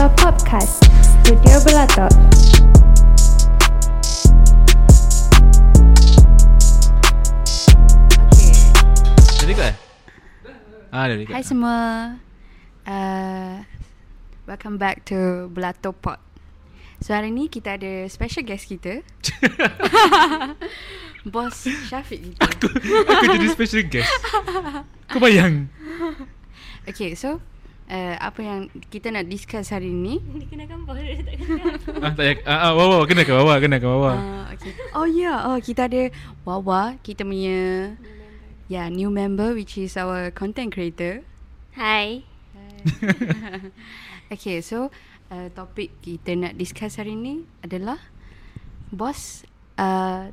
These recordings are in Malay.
Bella Podcast Studio Belatok Okay. Jadi kau eh? Ah, dah record. Hai semua. Uh, welcome back to Belato Pod. So hari ni kita ada special guest kita. Bos Syafiq kita. aku, aku jadi special guest. Kau bayang. Okay, so uh, apa yang kita nak discuss hari ni? Dia kena gambar dia tak kena ah, tak. Ah, ah, Wawa, kena ke Wawa? Kena ke Wawa? Uh, okay. Oh ya, yeah. oh kita ada Wawa, kita punya yeah, new member which is our content creator. Hai Okay, so uh, topik kita nak discuss hari ni adalah Bos uh,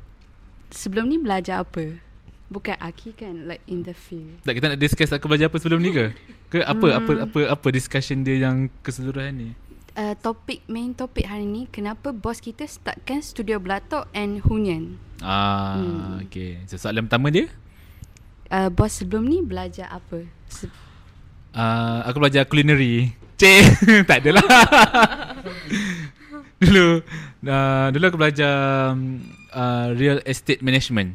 sebelum ni belajar apa? Bukan Aki kan like in the field. Tak kita nak discuss aku belajar apa sebelum ni ke? Ke apa apa Hmm. apa apa discussion dia yang keseluruhan ni? Uh, topik main topik hari ni kenapa bos kita startkan studio Belatok and Hunyan. Ah, Hmm. okay. So soalan pertama dia, Uh, bos sebelum ni belajar apa? Se- uh, aku belajar culinary. Cik, tak adalah. dulu uh, dulu aku belajar um, uh, real estate management.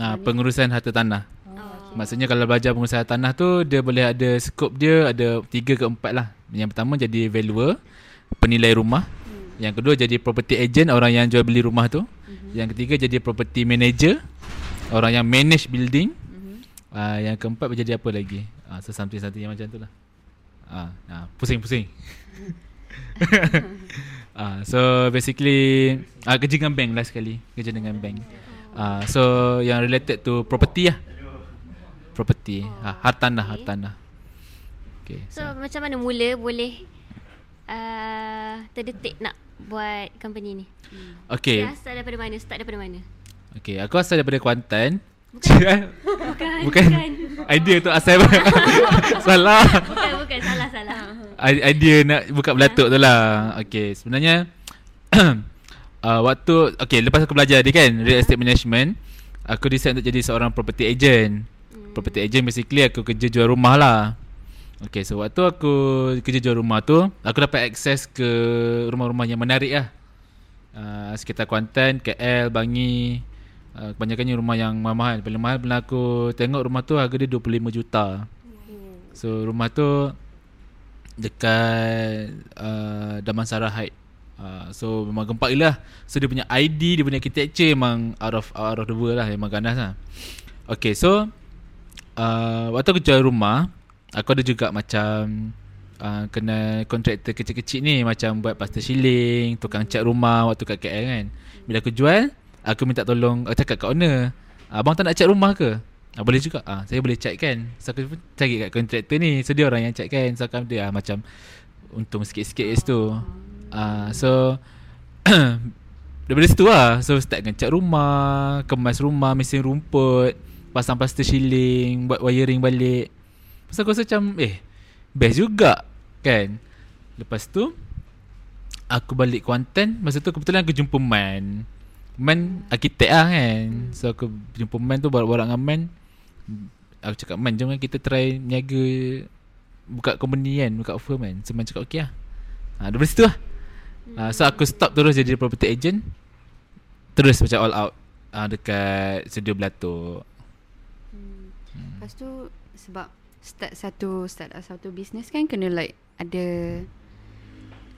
Nah, pengurusan harta tanah. oh. Maksudnya kalau belajar pengurusan tanah tu dia boleh ada skop dia ada tiga ke empat lah. Yang pertama jadi valuer, penilai rumah. Yang kedua jadi property agent, orang yang jual beli rumah tu. Yang ketiga jadi property manager, orang yang manage building. Uh, yang keempat menjadi apa lagi? Uh, so something something yang macam tu lah. Ah, uh, pusing-pusing. Ah, so basically uh, kerja dengan bank lah sekali, kerja dengan bank. Ah, so yang related to property lah. Property, ah, hartanah, hartanah. Okay. So So, macam mana mula boleh uh, Terdetik nak buat company ni okay. Dia asal daripada mana Start daripada mana Okay, aku asal daripada Kuantan. Bukan. bukan. bukan. Idea tu asal Salah. Bukan bukan Salah salah idea nak buka belatuk tu lah. Okay, sebenarnya uh, waktu okay lepas aku belajar ni kan real estate management, aku decide untuk jadi seorang property agent. Hmm. Property agent basically aku kerja jual rumah lah. Okay, so waktu aku kerja jual rumah tu, aku dapat akses ke rumah-rumah yang menarik lah. Uh, sekitar Kuantan, KL, Bangi. Uh, kebanyakannya rumah yang mahal-mahal. Paling mahal bila aku tengok rumah tu harga dia 25 juta. So rumah tu dekat uh, Damansara Height. Uh, so memang gempak gila. So dia punya ID, dia punya architecture memang out of out of the world lah, memang ganas lah. Okay, so uh, waktu aku jual rumah, aku ada juga macam uh, kena kontraktor kecil-kecil ni macam buat plaster ceiling, tukang cat rumah waktu kat KL kan. Bila aku jual, aku minta tolong, aku cakap kat owner, abang tak nak cat rumah ke? Ah, boleh juga. Ah, saya boleh cat kan. So aku pun cari kat kontraktor ni. So dia orang yang cat kan. So aku dia ah, macam untung sikit-sikit kat situ. Ah, so daripada situ lah. So start dengan cat rumah, kemas rumah, mesin rumput, pasang plaster ceiling, buat wiring balik. Pasal aku rasa macam eh best juga kan. Lepas tu aku balik Kuantan, masa tu kebetulan aku jumpa Man. Man arkitek lah kan. So aku jumpa Man tu borak-borak dengan Man. Aku cakap Man jom kan kita try niaga buka company kan, buka firm kan. So Man cakap okey lah. Ha, dari situ lah. Ha, so aku stop terus jadi property agent. Terus macam all out ha, dekat studio Belatok. Hmm. Lepas tu sebab start satu start satu business kan kena like ada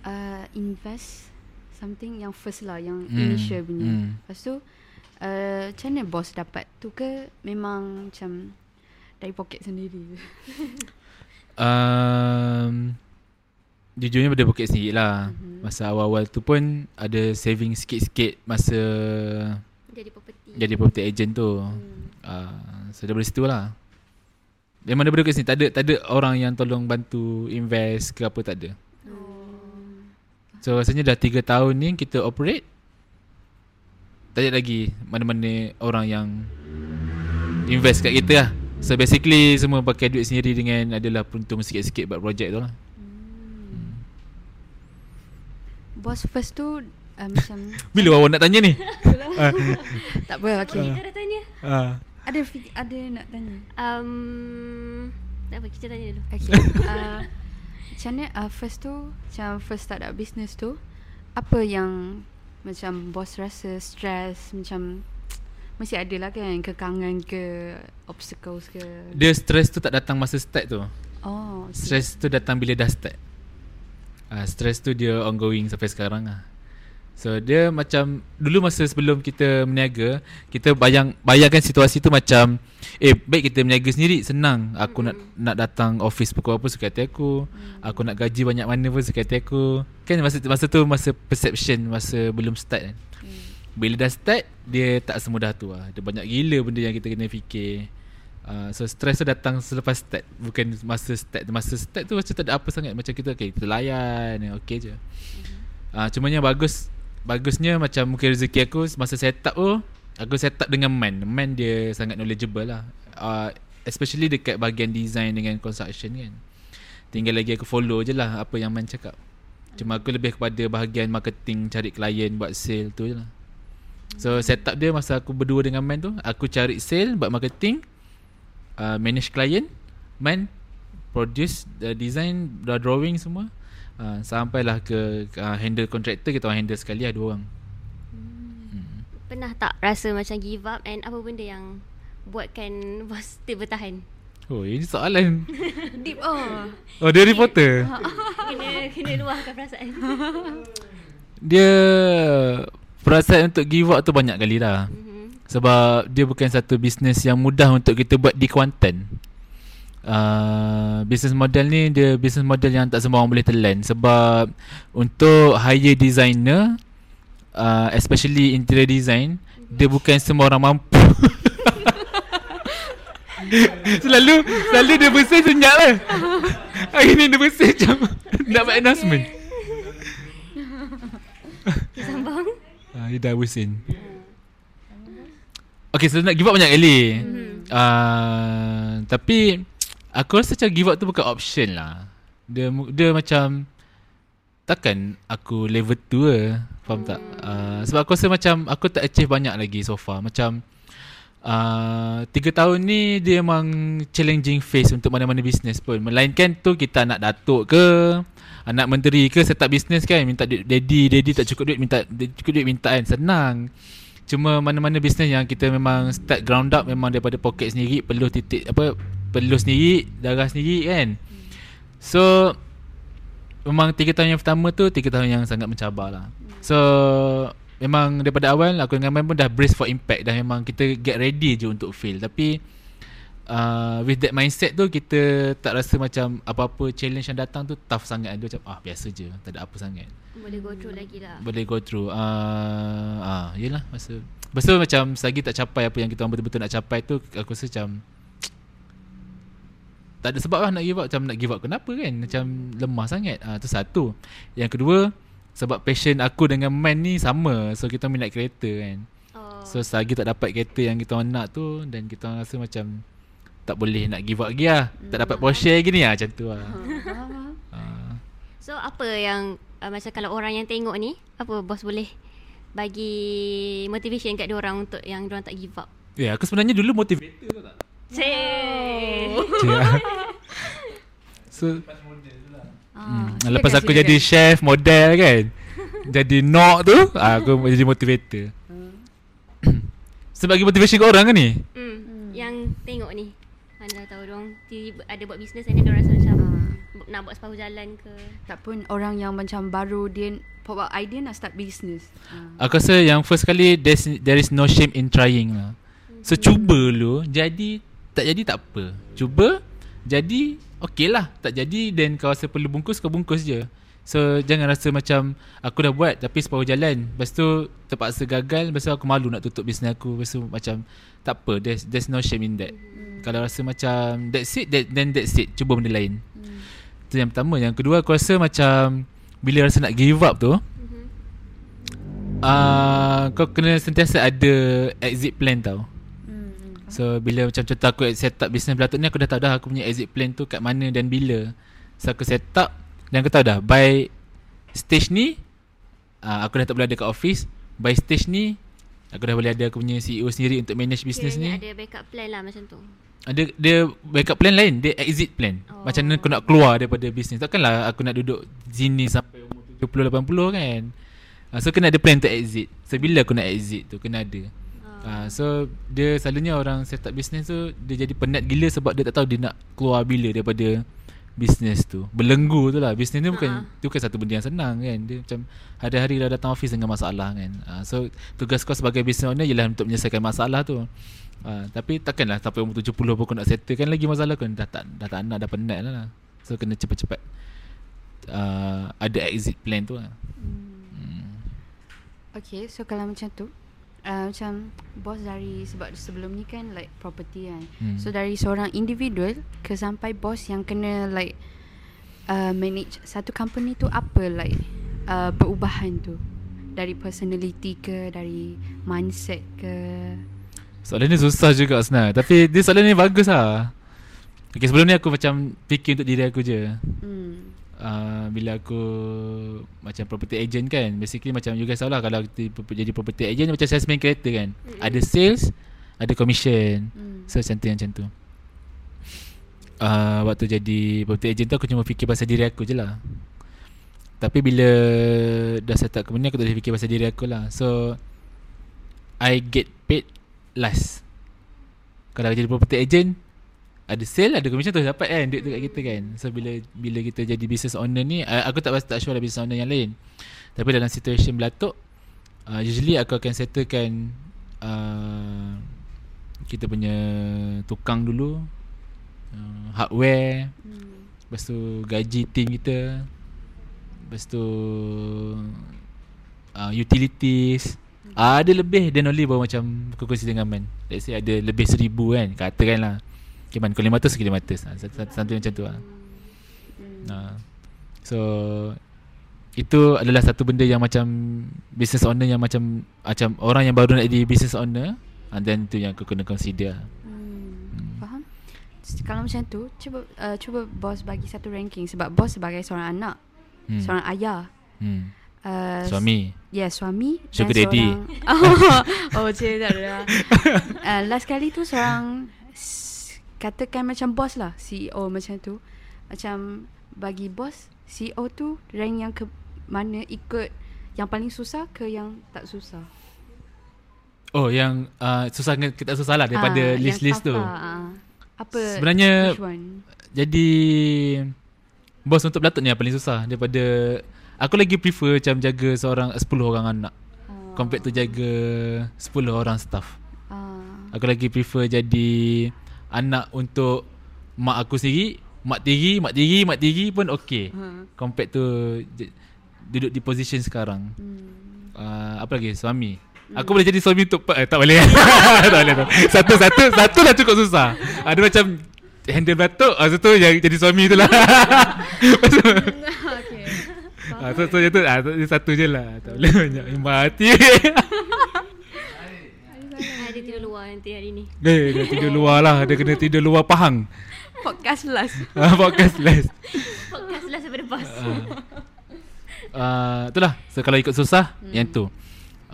uh, invest something yang first lah yang Hmm, initial punya. hmm. Lepas tu uh, macam mana bos dapat tu ke memang macam dari poket sendiri. Um, jujurnya pada poket sendiri lah. Mhm. Masa awal-awal tu pun ada saving sikit-sikit masa Jadi property jadi property agent tu. hmm. Uh, so daripada situ lah. Memang daripada kat sini tak ada tak ada orang yang tolong bantu invest ke apa tak ada. Oh. So rasanya dah 3 tahun ni kita operate tak ada lagi mana-mana orang yang invest kat kita lah. So basically semua pakai duit sendiri dengan adalah peruntung sikit-sikit buat projek tu lah. Bos first tu uh, macam Bila awak nak tanya ni? Tak apa okey. Kita dah tanya ah. Ada ada nak tanya. um, Tak apa kita tanya dulu Okay. uh, Macam mana uh, first tu Macam first start up business tu Apa yang Macam bos rasa stress Macam Mesti ada lah kan Kekangan ke Obstacles ke Dia stress tu tak datang masa start tu Oh okay. Stress tu datang bila dah start uh, Stress tu dia ongoing sampai sekarang lah. So dia macam Dulu masa sebelum kita meniaga Kita bayang Bayangkan situasi tu macam Eh baik kita meniaga sendiri Senang. Aku nak nak datang office pukul apa suka hati aku. Aku nak gaji banyak mana pun suka hati aku. Kan masa, masa tu masa perception Masa belum start kan. Hmm. Bila dah start Dia tak semudah tu lah. Dia banyak gila benda yang kita kena fikir Uh, so stress tu datang selepas start Bukan masa start Masa start tu macam tak ada apa sangat. Macam kita okay, kita layan Okay je. Uh, Cuma yang bagus Bagusnya macam mungkin rezeki aku Masa set up tu Aku set up dengan man. Man dia sangat knowledgeable lah. Uh, Especially dekat bahagian design dengan construction kan. Tinggal lagi aku follow je lah Apa yang man cakap. Cuma aku lebih kepada bahagian marketing Cari klien buat sale tu je lah. So set up dia masa aku berdua dengan man tu Aku cari sale buat marketing uh, Manage klien Man Produce uh, Design dah Drawing semua uh, Sampailah ke uh, Handle contractor Kita orang handle sekali Dua orang. Pernah tak rasa macam give up and apa benda yang buatkan bos tu bertahan? Oh ini soalan. Deep oh. Oh dia reporter? Kena kena luahkan perasaan. Dia Perasaan untuk give up tu banyak kali dah Mhm. Sebab dia bukan satu bisnes yang mudah untuk kita buat di Kuantan. Uh, Business model ni dia business model yang tak semua orang boleh telan Sebab untuk hire designer uh, Especially interior design Dia bukan semua orang mampu. Selalu Selalu dia bersih senyap lah. Hari ni dia bersih macam Nak buat announcement. Okay, sambung. Ah, dia dah bersin. Okay, so nak give up banyak kali. Uh, tapi aku rasa macam give up tu bukan option lah. Dia dia macam takkan aku level 2 ke. Faham tak? Uh, sebab aku rasa macam aku tak achieve banyak lagi so far. Macam uh, 3 tahun ni dia memang challenging phase untuk mana-mana bisnes pun. Melainkan tu kita anak datuk ke, anak menteri ke set up bisnes kan minta duit daddy, daddy tak cukup duit minta cukup duit minta kan senang. Cuma mana-mana bisnes yang kita memang start ground up memang daripada poket sendiri perlu titik apa perlu sendiri, darah sendiri kan. So memang 3 tahun yang pertama tu 3 tahun yang sangat mencabar lah. So memang daripada awal aku dengan Man pun dah brace for impact dah memang kita get ready je untuk fail tapi uh, with that mindset tu kita tak rasa macam apa-apa challenge yang datang tu tough sangat. Dia macam ah biasa je. Tak ada apa sangat. Boleh go through lagi lah. boleh go through. Uh, ah yelah. Masa Lepas tu macam selagi tak capai apa yang kita betul-betul nak capai tu aku rasa macam tak ada sebab lah nak give up. Macam nak give up kenapa kan? Macam lemah sangat. Ah tu satu. Yang kedua sebab passion aku dengan man ni sama. So kita minat kereta kan. Oh. So selagi tak dapat kereta yang kita nak tu Dan kita rasa macam Tak boleh nak give up lagi lah. Tak dapat Porsche lagi ni lah macam tu lah. Uh, So apa yang uh, macam kalau orang yang tengok ni, apa bos boleh bagi motivation kat dia orang untuk yang dia orang tak give up? Ya yeah, aku sebenarnya dulu motivator tu tak? Say. yeah. So ah, hmm, Lepas aku jadi chef model kan. Jadi nok tu ah, Aku jadi motivator. Sebab bagi motivation kat orang kan ni? Hmm. Yang tengok ni. Anda tahu dong tiba ada buat bisnes and then dia rasa macam Ah. nak buat separuh jalan ke. Tak pun orang yang macam baru dia pop up idea nak start business. Ah. Aku rasa yang first kali there's, There is no shame in trying lah So cuba dulu Jadi Tak jadi tak apa Cuba Jadi Okay lah Tak jadi Then kau rasa perlu bungkus Kau bungkus je So jangan rasa macam Aku dah buat Tapi separuh jalan. Lepas tu Terpaksa gagal. Lepas tu aku malu nak tutup bisnes aku. Lepas tu macam Tak apa. There's, there's no shame in that. Kalau rasa macam That's it that, Then that's it. Cuba benda lain. Itu yang pertama. Yang kedua aku rasa macam Bila rasa nak give up tu Mhm. uh, Kau kena sentiasa ada Exit plan tau. Hmm. So bila macam contoh aku set up business belatuk ni Aku dah tahu dah aku punya exit plan tu kat mana dan bila. So aku set up Dan aku tahu dah by stage ni uh, Aku dah tak boleh ada kat office By stage ni Aku dah boleh ada aku punya CEO sendiri untuk manage business Kiranya ni ada backup plan lah macam tu. ada dia backup plan lain, dia exit plan. Oh. Macam mana aku nak keluar daripada bisnes. Takkanlah aku nak duduk sini sampai umur 70 80 kan. Uh, so kena ada plan untuk exit. So bila aku nak exit tu kena ada. Uh, so dia selalunya orang set up bisnes tu dia jadi penat gila sebab dia tak tahu dia nak keluar bila daripada bisnes tu. Belenggu tu lah. Bisnes ni bukan tu bukan satu benda yang senang kan. Dia macam hari-hari dah datang office dengan masalah kan. Uh, so tugas kau sebagai business owner ialah untuk menyelesaikan masalah tu. Uh, tapi takkanlah sampai umur 70 pun kau nak settlekan lagi masalah kau dah tak dah tak nak dah penat lah. So kena cepat-cepat uh, ada exit plan tu lah. Okay, so kalau macam tu, uh, macam bos dari sebab sebelum ni kan like property kan. Hmm. So dari seorang individual ke sampai bos yang kena like uh, manage satu company tu apa like uh, perubahan tu dari personality ke dari mindset ke Soalan ni susah juga sebenarnya Tapi dia soalan ni bagus lah Okay sebelum ni aku macam fikir untuk diri aku je hmm. Uh, Bila aku macam property agent kan Basically macam you guys tahu lah Kalau kita jadi property agent macam salesman kereta kan. Mm-hmm. Ada sales Ada commission. Hmm. So macam tu macam tu. Uh, Waktu jadi property agent tu aku cuma fikir pasal diri aku je lah. Tapi bila dah set up company aku tak boleh fikir pasal diri aku lah. So I get paid last Kalau jadi property agent Ada sale Ada commission tu dapat kan Duit tu kat kita kan. So bila bila kita jadi business owner ni uh, Aku tak tak sure lah business owner yang lain. Tapi dalam situation belatuk uh, Usually aku akan settlekan uh, Kita punya tukang dulu uh, Hardware Hmm. Lepas tu gaji team kita Lepas tu uh, Utilities. Uh, Ada lebih then only baru macam Aku kongsi dengan Man. Let's say ada lebih seribu kan Katakan lah Okay Man kau 500 ke 500 uh, Something macam tu lah uh, So Itu adalah satu benda yang macam Business owner yang macam Macam orang yang baru nak jadi business owner And then tu yang aku kena consider Hmm. Faham? S- Kalau macam tu, cuba uh, cuba bos bagi satu ranking sebab bos sebagai seorang anak, hmm. seorang ayah, hmm. uh, Suami Ya, yeah, suami Sugar dan daddy. seorang Oh, oh cik tak ada. uh, last kali tu seorang katakan macam bos lah, CEO macam tu. Macam bagi bos, CEO tu rank yang ke mana ikut yang paling susah ke yang tak susah? Oh yang uh, susah dengan kita susah lah daripada yang list-list tu. ah. Apa? Sebenarnya jadi bos untuk Belatuk ni yang paling susah daripada aku lagi prefer macam jaga seorang 10 orang anak Ah. compared to jaga 10 orang staff. Ah. Aku lagi prefer jadi anak untuk mak aku sendiri, mak tiri, mak tiri, mak tiri pun okey. Ha. Compared to duduk di position sekarang. Hmm. uh, apa lagi suami Aku boleh jadi suami untuk eh, tak boleh. tak boleh. tak. Satu satu satu dah cukup susah. Ada macam handle batuk, ah satu yang jadi suami tu lah. okay. ah, so, so tu ah, tu- satu je lah. Tak boleh banyak mati. Tidur luar nanti hari ni. eh, dia tidur luar lah. Dia kena tidur luar Pahang. Podcast last. Ah, Podcast last. Podcast lah daripada bos. Uh, itulah. So kalau ikut susah, hmm. yang tu.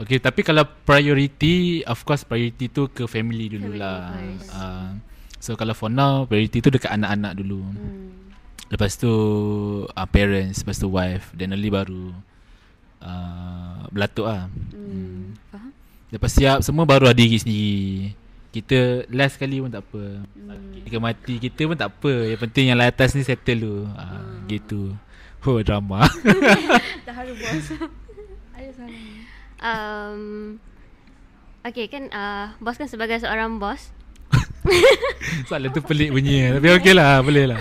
Okay, tapi kalau priority, of course priority tu ke family dululah. Family first. Uh, so kalau for now, priority tu dekat anak-anak dulu. Hmm. Lepas tu uh, parents, lepas tu wife, then only baru uh, belatuk lah. Hmm. Faham? Lepas siap semua baru ada diri sendiri. Kita last kali pun tak apa. Sakit ke mati kita pun tak apa. Yang penting yang lah atas ni settle dulu. Uh, gitu. Oh drama. Dah haru bos. Ada salah. Um, okay kan uh, bos kan sebagai seorang bos. Soalan tu pelik bunyi Tapi okey lah Boleh lah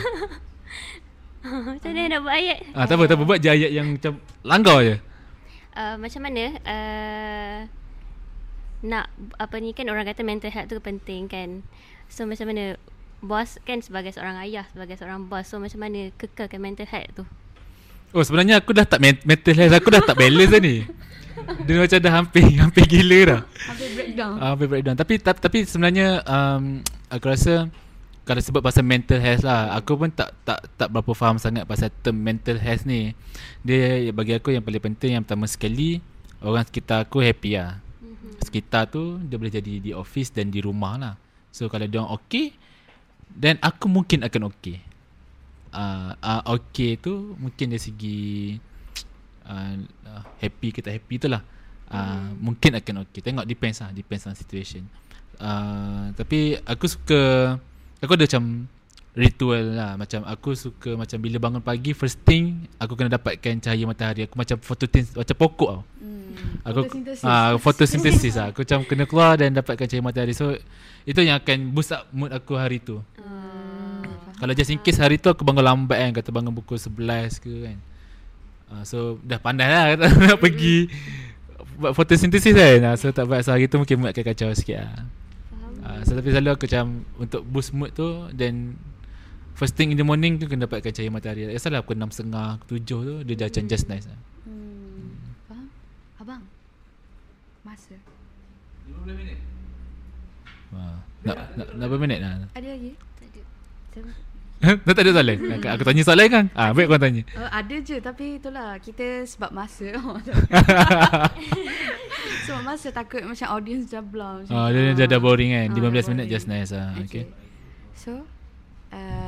Macam mana nak buat ayat? ah, Tak apa tak apa Buat je ayat yang macam Langgar je Uh, macam mana uh, nak apa ni kan orang kata mental health tu penting kan. So macam mana bos kan sebagai seorang ayah, sebagai seorang bos. So macam mana kekalkan mental health tu? Oh sebenarnya aku dah tak men- mental health Aku dah tak balance dah ni Dia macam dah hampir Hampir gila dah Hampir breakdown. Ah, Hampir breakdown Tapi ta- tapi sebenarnya um, Aku rasa Kalau sebut pasal mental health lah Aku pun tak tak tak berapa faham sangat Pasal term mental health ni Dia bagi aku yang paling penting Yang pertama sekali Orang sekitar aku happy lah. Sekitar tu Dia boleh jadi di office Dan di rumah lah. So kalau dia orang okay Then aku mungkin akan okay. Uh, uh, Okay tu Mungkin dari segi uh, Happy ke tak happy tu lah. Uh, hmm. Mungkin akan okay. Tengok depends lah Depends on situation. Uh, Tapi aku suka Aku ada macam Ritual lah. Macam aku suka Macam bila bangun pagi First thing Aku kena dapatkan cahaya matahari. Aku macam photosynthesis Macam pokok tau. Hmm. Aku Photosynthesis. ah fotosintesis lah. Aku macam kena keluar dan dapatkan cahaya matahari. So itu yang akan boost up mood aku hari tu. Hmm. Kalau just in case hari tu aku bangun lambat kan Kata bangun pukul 11 ke kan uh, So dah pandai lah kata nak pergi Buat fotosintesis kan uh, So tak buat So hari tu mungkin mood akan kacau sikit lah uh, So tapi selalu aku macam Untuk boost mood tu Then First thing in the morning tu Kena dapatkan cahaya matahari Tak kisahlah pukul 6.30 7 tu Dia dah macam just nice lah Hmm. Faham? Abang. Masa. 15 minit. Uh, nak, nak, nak berapa minit? lah Ada lagi? Tak ada. Dah tak ada soalan? Aku, aku tanya soalan kan? Ah, Baik kau tanya. Uh, ada je tapi itulah. Kita sebab masa. sebab masa takut macam audience dah blah macam. Ah, dia, dia dah boring kan? Ah, 15 minit just nice lah Okay, So uh,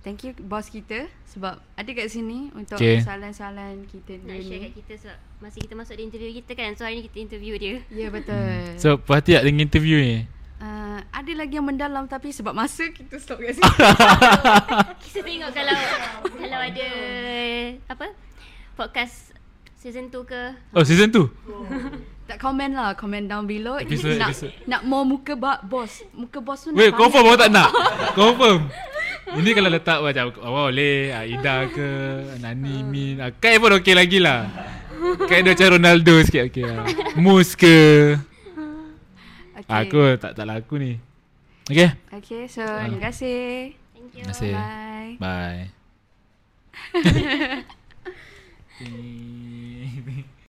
Thank you bos kita Sebab ada kat sini Untuk Okay. soalan-soalan kita Nak dulu share kat ni kita sebab masa kita masuk di interview kita kan. So hari ni kita interview dia. Ya betul So puas hati tak dengan interview ni uh, Ada lagi yang mendalam Tapi sebab masa kita stop kat sini Kita tengok kalau kalau ada apa? Podcast season 2 ke Oh season 2 Tak komen lah Komen down below Episode- nak, episode. nak more muka ba- bos Muka bos tu nak Wait confirm aku tak nak Confirm Ini kalau letak macam Oh boleh ah, Ida ke Nani Min ah, Kai pun okey lagi lah. Kai dia macam Ronaldo sikit okey lah. Mus ke? Okay. Aku tak tak laku ni. Okay Okay so Terima kasih. Thank you. Terima kasih. Bye. Bye